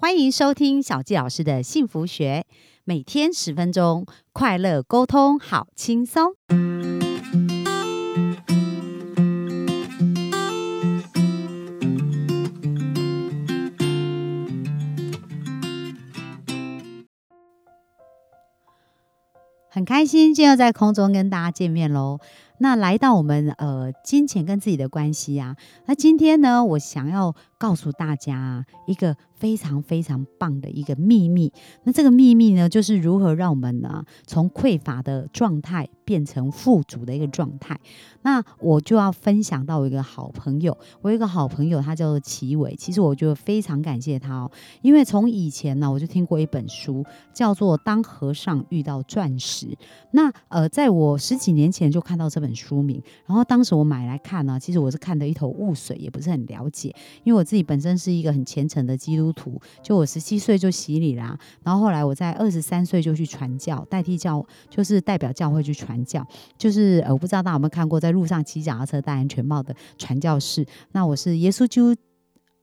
欢迎收听小纪老师的幸福学，每天十分钟，快乐沟通，好轻松。很开心，今天又在空中跟大家见面喽。那来到我们呃金钱跟自己的关系啊，那今天呢，我想要告诉大家一个非常非常棒的一个秘密。那这个秘密呢，就是如何让我们呢从匮乏的状态变成富足的一个状态。那我就要分享到我一个好朋友，我有一个好朋友，他叫做齐伟。其实我就非常感谢他哦，因为从以前呢，我就听过一本书，叫做《当和尚遇到钻石》。那呃，在我十几年前就看到这本。书名，然后当时我买来看呢，其实我是看得一头雾水，也不是很了解，因为我自己本身是一个很虔诚的基督徒，就我十七岁就洗礼啦，然后后来我在二十三岁就去传教，代替教就是代表教会去传教，就是呃，我不知道大家有没有看过在路上骑脚踏车戴安全帽的传教士，那我是耶稣基督。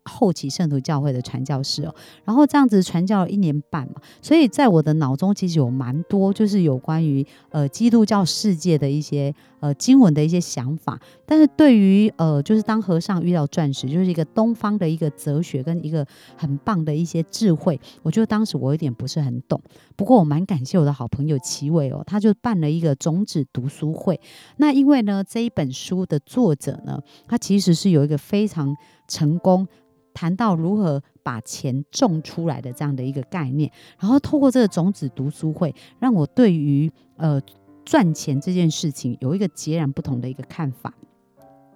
后期圣徒教会的传教士哦，然后这样子传教了一年半嘛，所以在我的脑中其实有蛮多就是有关于呃基督教世界的一些呃经文的一些想法，但是对于呃就是当和尚遇到钻石，就是一个东方的一个哲学跟一个很棒的一些智慧，我觉得当时我有点不是很懂。不过我蛮感谢我的好朋友齐伟哦，他就办了一个种子读书会。那因为呢这一本书的作者呢，他其实是有一个非常成功。谈到如何把钱种出来的这样的一个概念，然后透过这个种子读书会，让我对于呃赚钱这件事情有一个截然不同的一个看法。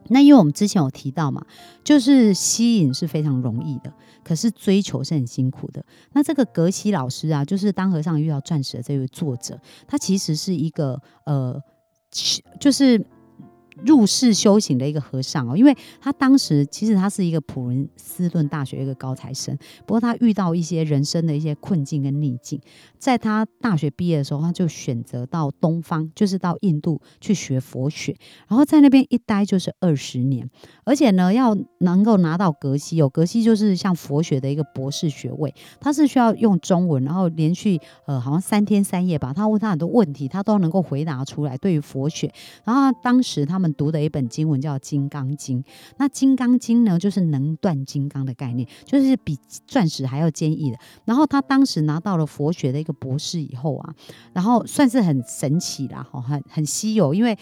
那因为我们之前有提到嘛，就是吸引是非常容易的，可是追求是很辛苦的。那这个格西老师啊，就是当和尚遇到钻石的这位作者，他其实是一个呃，就是。入世修行的一个和尚哦，因为他当时其实他是一个普林斯顿大学一个高材生，不过他遇到一些人生的一些困境跟逆境，在他大学毕业的时候，他就选择到东方，就是到印度去学佛学，然后在那边一待就是二十年，而且呢，要能够拿到格西哦，格西就是像佛学的一个博士学位，他是需要用中文，然后连续呃好像三天三夜吧，他问他很多问题，他都能够回答出来。对于佛学，然后当时他们。读的一本经文叫《金刚经》，那《金刚经》呢，就是能断金刚的概念，就是比钻石还要坚毅的。然后他当时拿到了佛学的一个博士以后啊，然后算是很神奇啦，哈，很很稀有，因为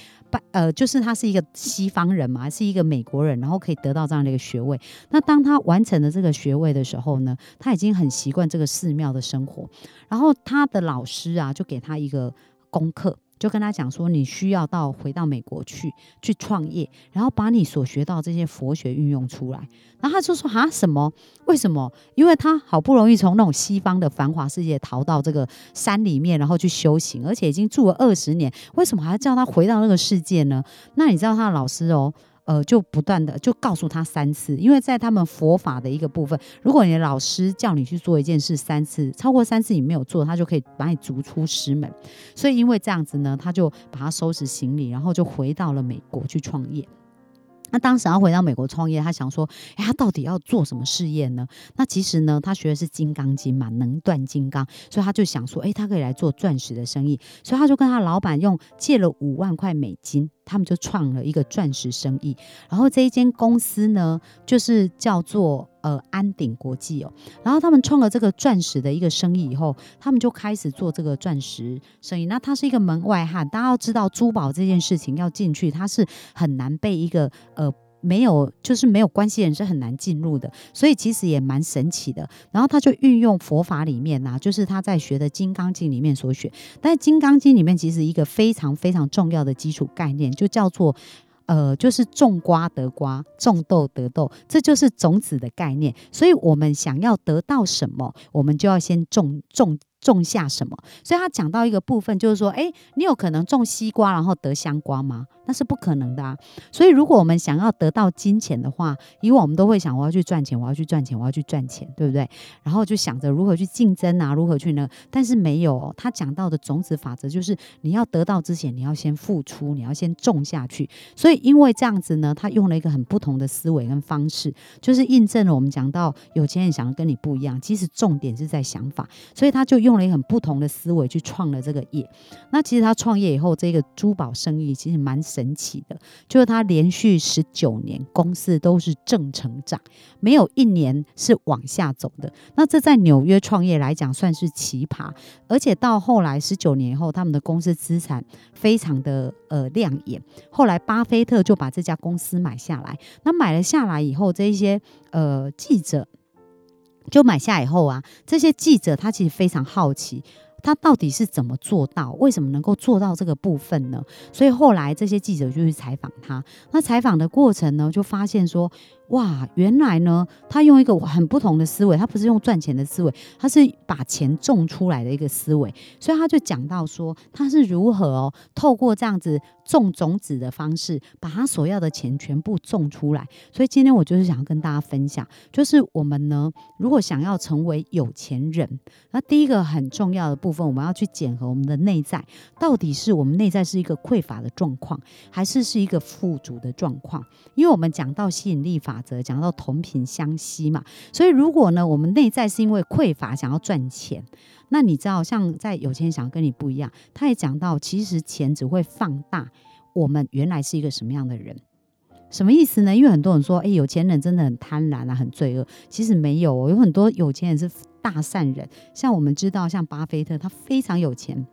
呃，就是他是一个西方人嘛，是一个美国人，然后可以得到这样的一个学位。那当他完成了这个学位的时候呢，他已经很习惯这个寺庙的生活，然后他的老师啊，就给他一个功课。就跟他讲说，你需要到回到美国去去创业，然后把你所学到这些佛学运用出来。然后他就说啊，什么？为什么？因为他好不容易从那种西方的繁华世界逃到这个山里面，然后去修行，而且已经住了二十年，为什么还要叫他回到那个世界呢？那你知道他的老师哦？呃，就不断的就告诉他三次，因为在他们佛法的一个部分，如果你的老师叫你去做一件事三次，超过三次你没有做，他就可以把你逐出师门。所以因为这样子呢，他就把他收拾行李，然后就回到了美国去创业。那当时要回到美国创业，他想说，哎，他到底要做什么事业呢？那其实呢，他学的是金刚经嘛，能断金刚，所以他就想说，哎，他可以来做钻石的生意。所以他就跟他老板用借了五万块美金，他们就创了一个钻石生意。然后这一间公司呢，就是叫做。呃，安鼎国际哦，然后他们创了这个钻石的一个生意以后，他们就开始做这个钻石生意。那他是一个门外汉，大家要知道珠宝这件事情要进去，他是很难被一个呃没有就是没有关系人是很难进入的，所以其实也蛮神奇的。然后他就运用佛法里面呐，就是他在学的《金刚经》里面所学，但是《金刚经》里面其实一个非常非常重要的基础概念，就叫做。呃，就是种瓜得瓜，种豆得豆，这就是种子的概念。所以，我们想要得到什么，我们就要先种种种下什么？所以他讲到一个部分，就是说，哎，你有可能种西瓜然后得香瓜吗？那是不可能的啊。所以如果我们想要得到金钱的话，以往我们都会想，我要去赚钱，我要去赚钱，我要去赚钱，对不对？然后就想着如何去竞争啊，如何去呢？但是没有，哦他讲到的种子法则就是，你要得到之前，你要先付出，你要先种下去。所以因为这样子呢，他用了一个很不同的思维跟方式，就是印证了我们讲到有钱人想要跟你不一样，其实重点是在想法，所以他就。用了一个很不同的思维去创了这个业。那其实他创业以后，这个珠宝生意其实蛮神奇的，就是他连续十九年公司都是正成长，没有一年是往下走的。那这在纽约创业来讲算是奇葩，而且到后来十九年以后，他们的公司资产非常的呃亮眼。后来巴菲特就把这家公司买下来。那买了下来以后，这一些呃记者。就买下以后啊，这些记者他其实非常好奇，他到底是怎么做到，为什么能够做到这个部分呢？所以后来这些记者就去采访他，那采访的过程呢，就发现说。哇，原来呢，他用一个很不同的思维，他不是用赚钱的思维，他是把钱种出来的一个思维，所以他就讲到说，他是如何哦，透过这样子种种子的方式，把他所要的钱全部种出来。所以今天我就是想要跟大家分享，就是我们呢，如果想要成为有钱人，那第一个很重要的部分，我们要去检核我们的内在，到底是我们内在是一个匮乏的状况，还是是一个富足的状况？因为我们讲到吸引力法。则讲到同频相吸嘛，所以如果呢，我们内在是因为匮乏想要赚钱，那你知道，像在有钱人想要跟你不一样，他也讲到，其实钱只会放大我们原来是一个什么样的人，什么意思呢？因为很多人说，哎，有钱人真的很贪婪啊，很罪恶，其实没有，有很多有钱人是大善人，像我们知道，像巴菲特，他非常有钱。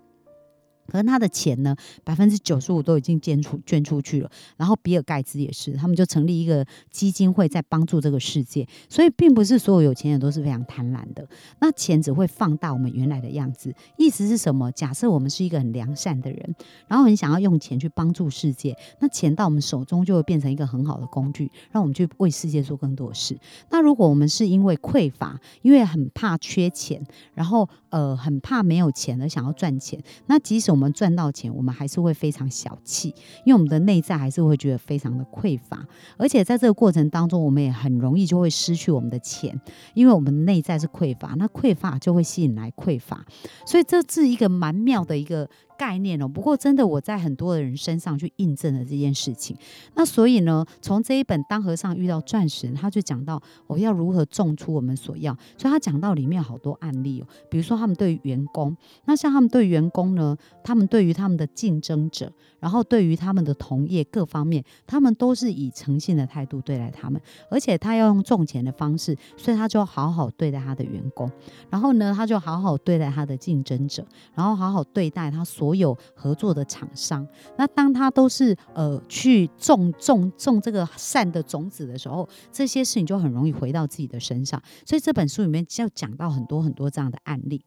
可是他的钱呢，百分之九十五都已经捐出捐出去了。然后比尔盖茨也是，他们就成立一个基金会，在帮助这个世界。所以并不是所有有钱人都是非常贪婪的。那钱只会放大我们原来的样子。意思是什么？假设我们是一个很良善的人，然后很想要用钱去帮助世界，那钱到我们手中就会变成一个很好的工具，让我们去为世界做更多事。那如果我们是因为匮乏，因为很怕缺钱，然后呃很怕没有钱而想要赚钱，那即使我们赚到钱，我们还是会非常小气，因为我们的内在还是会觉得非常的匮乏，而且在这个过程当中，我们也很容易就会失去我们的钱，因为我们内在是匮乏，那匮乏就会吸引来匮乏，所以这是一个蛮妙的一个。概念哦，不过真的我在很多的人身上去印证了这件事情。那所以呢，从这一本《当和尚遇到钻石》，他就讲到我要如何种出我们所要。所以他讲到里面好多案例哦，比如说他们对于员工，那像他们对员工呢，他们对于他们的竞争者，然后对于他们的同业各方面，他们都是以诚信的态度对待他们，而且他要用种钱的方式，所以他就好好对待他的员工，然后呢，他就好好对待他的竞争者，然后好好对待他所。有合作的厂商，那当他都是呃去种种种这个善的种子的时候，这些事情就很容易回到自己的身上。所以这本书里面就讲到很多很多这样的案例。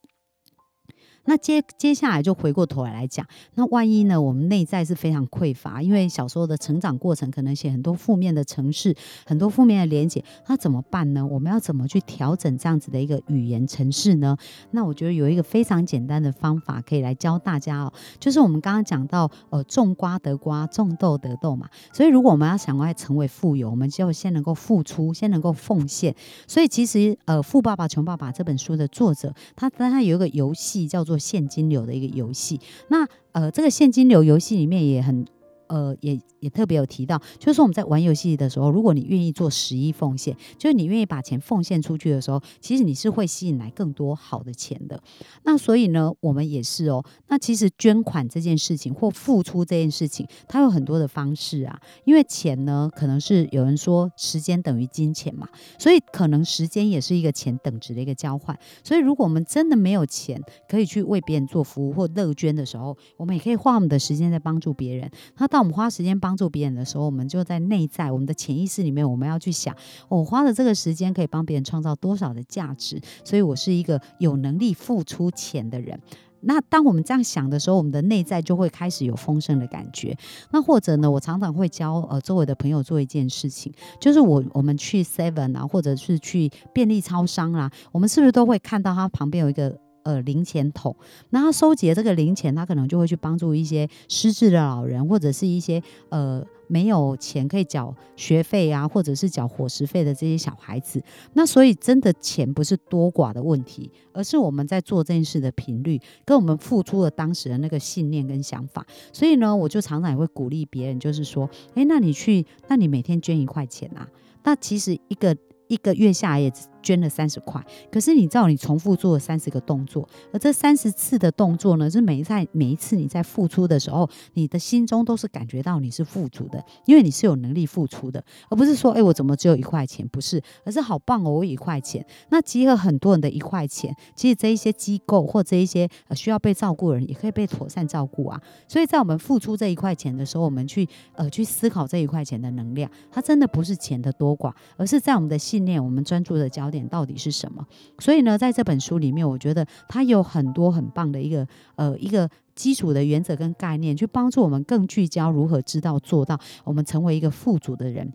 那接接下来就回过头来来讲，那万一呢？我们内在是非常匮乏，因为小时候的成长过程可能写很多负面的城市，很多负面的连结，那怎么办呢？我们要怎么去调整这样子的一个语言城市呢？那我觉得有一个非常简单的方法可以来教大家哦，就是我们刚刚讲到，呃，种瓜得瓜，种豆得豆嘛。所以如果我们要想要成为富有，我们就先能够付出，先能够奉献。所以其实，呃，《富爸爸穷爸爸》这本书的作者，他他有一个游戏叫做。现金流的一个游戏，那呃，这个现金流游戏里面也很。呃，也也特别有提到，就是说我们在玩游戏的时候，如果你愿意做十一奉献，就是你愿意把钱奉献出去的时候，其实你是会吸引来更多好的钱的。那所以呢，我们也是哦。那其实捐款这件事情或付出这件事情，它有很多的方式啊。因为钱呢，可能是有人说时间等于金钱嘛，所以可能时间也是一个钱等值的一个交换。所以如果我们真的没有钱可以去为别人做服务或乐捐的时候，我们也可以花我们的时间在帮助别人。那到当我们花时间帮助别人的时候，我们就在内在我们的潜意识里面，我们要去想，我花的这个时间可以帮别人创造多少的价值，所以我是一个有能力付出钱的人。那当我们这样想的时候，我们的内在就会开始有丰盛的感觉。那或者呢，我常常会教呃周围的朋友做一件事情，就是我我们去 Seven 啊，或者是去便利超商啦，我们是不是都会看到它旁边有一个？呃零钱桶，那他收集这个零钱，他可能就会去帮助一些失智的老人，或者是一些呃。没有钱可以缴学费啊，或者是缴伙食费的这些小孩子，那所以真的钱不是多寡的问题，而是我们在做这件事的频率，跟我们付出了当时的那个信念跟想法。所以呢，我就常常也会鼓励别人，就是说，诶，那你去，那你每天捐一块钱啊，那其实一个一个月下来也。捐了三十块，可是你知道你重复做了三十个动作，而这三十次的动作呢，是每在每一次你在付出的时候，你的心中都是感觉到你是富足的，因为你是有能力付出的，而不是说，哎，我怎么只有一块钱？不是，而是好棒哦，我一块钱。那集合很多人的一块钱，其实这一些机构或这一些需要被照顾的人，也可以被妥善照顾啊。所以在我们付出这一块钱的时候，我们去呃去思考这一块钱的能量，它真的不是钱的多寡，而是在我们的信念，我们专注的焦点。到底是什么？所以呢，在这本书里面，我觉得它有很多很棒的一个呃一个基础的原则跟概念，去帮助我们更聚焦如何知道做到，我们成为一个富足的人。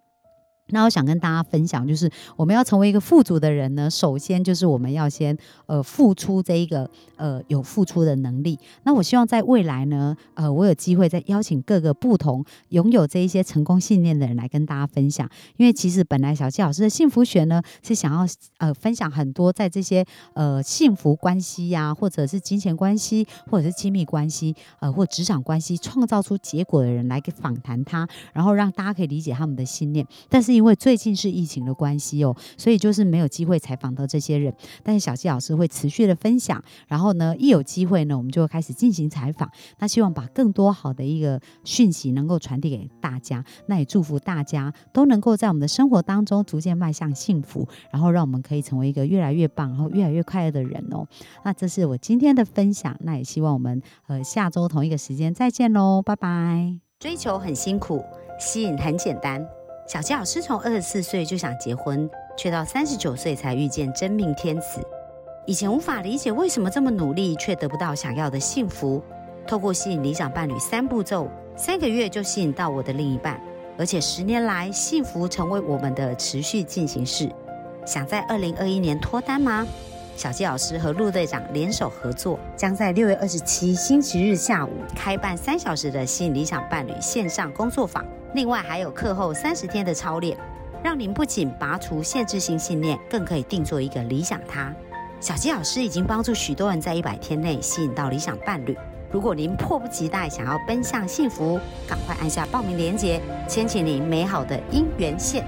那我想跟大家分享，就是我们要成为一个富足的人呢，首先就是我们要先呃付出这一个呃有付出的能力。那我希望在未来呢，呃，我有机会再邀请各个不同拥有这一些成功信念的人来跟大家分享。因为其实本来小纪老师的幸福学呢，是想要呃分享很多在这些呃幸福关系呀，或者是金钱关系，或者是亲密关系，呃或职场关系，创造出结果的人来给访谈他，然后让大家可以理解他们的信念。但是因为最近是疫情的关系哦，所以就是没有机会采访到这些人。但是小纪老师会持续的分享，然后呢，一有机会呢，我们就会开始进行采访。那希望把更多好的一个讯息能够传递给大家。那也祝福大家都能够在我们的生活当中逐渐迈向幸福，然后让我们可以成为一个越来越棒，然后越来越快乐的人哦。那这是我今天的分享。那也希望我们呃下周同一个时间再见喽，拜拜。追求很辛苦，吸引很简单。小纪老师从二十四岁就想结婚，却到三十九岁才遇见真命天子。以前无法理解为什么这么努力却得不到想要的幸福。透过吸引理想伴侣三步骤，三个月就吸引到我的另一半，而且十年来幸福成为我们的持续进行式。想在二零二一年脱单吗？小纪老师和陆队长联手合作，将在六月二十七星期日下午开办三小时的吸引理想伴侣线上工作坊。另外还有课后三十天的操练，让您不仅拔除限制性信念，更可以定做一个理想他。小鸡老师已经帮助许多人在一百天内吸引到理想伴侣。如果您迫不及待想要奔向幸福，赶快按下报名链接，牵起您美好的姻缘线。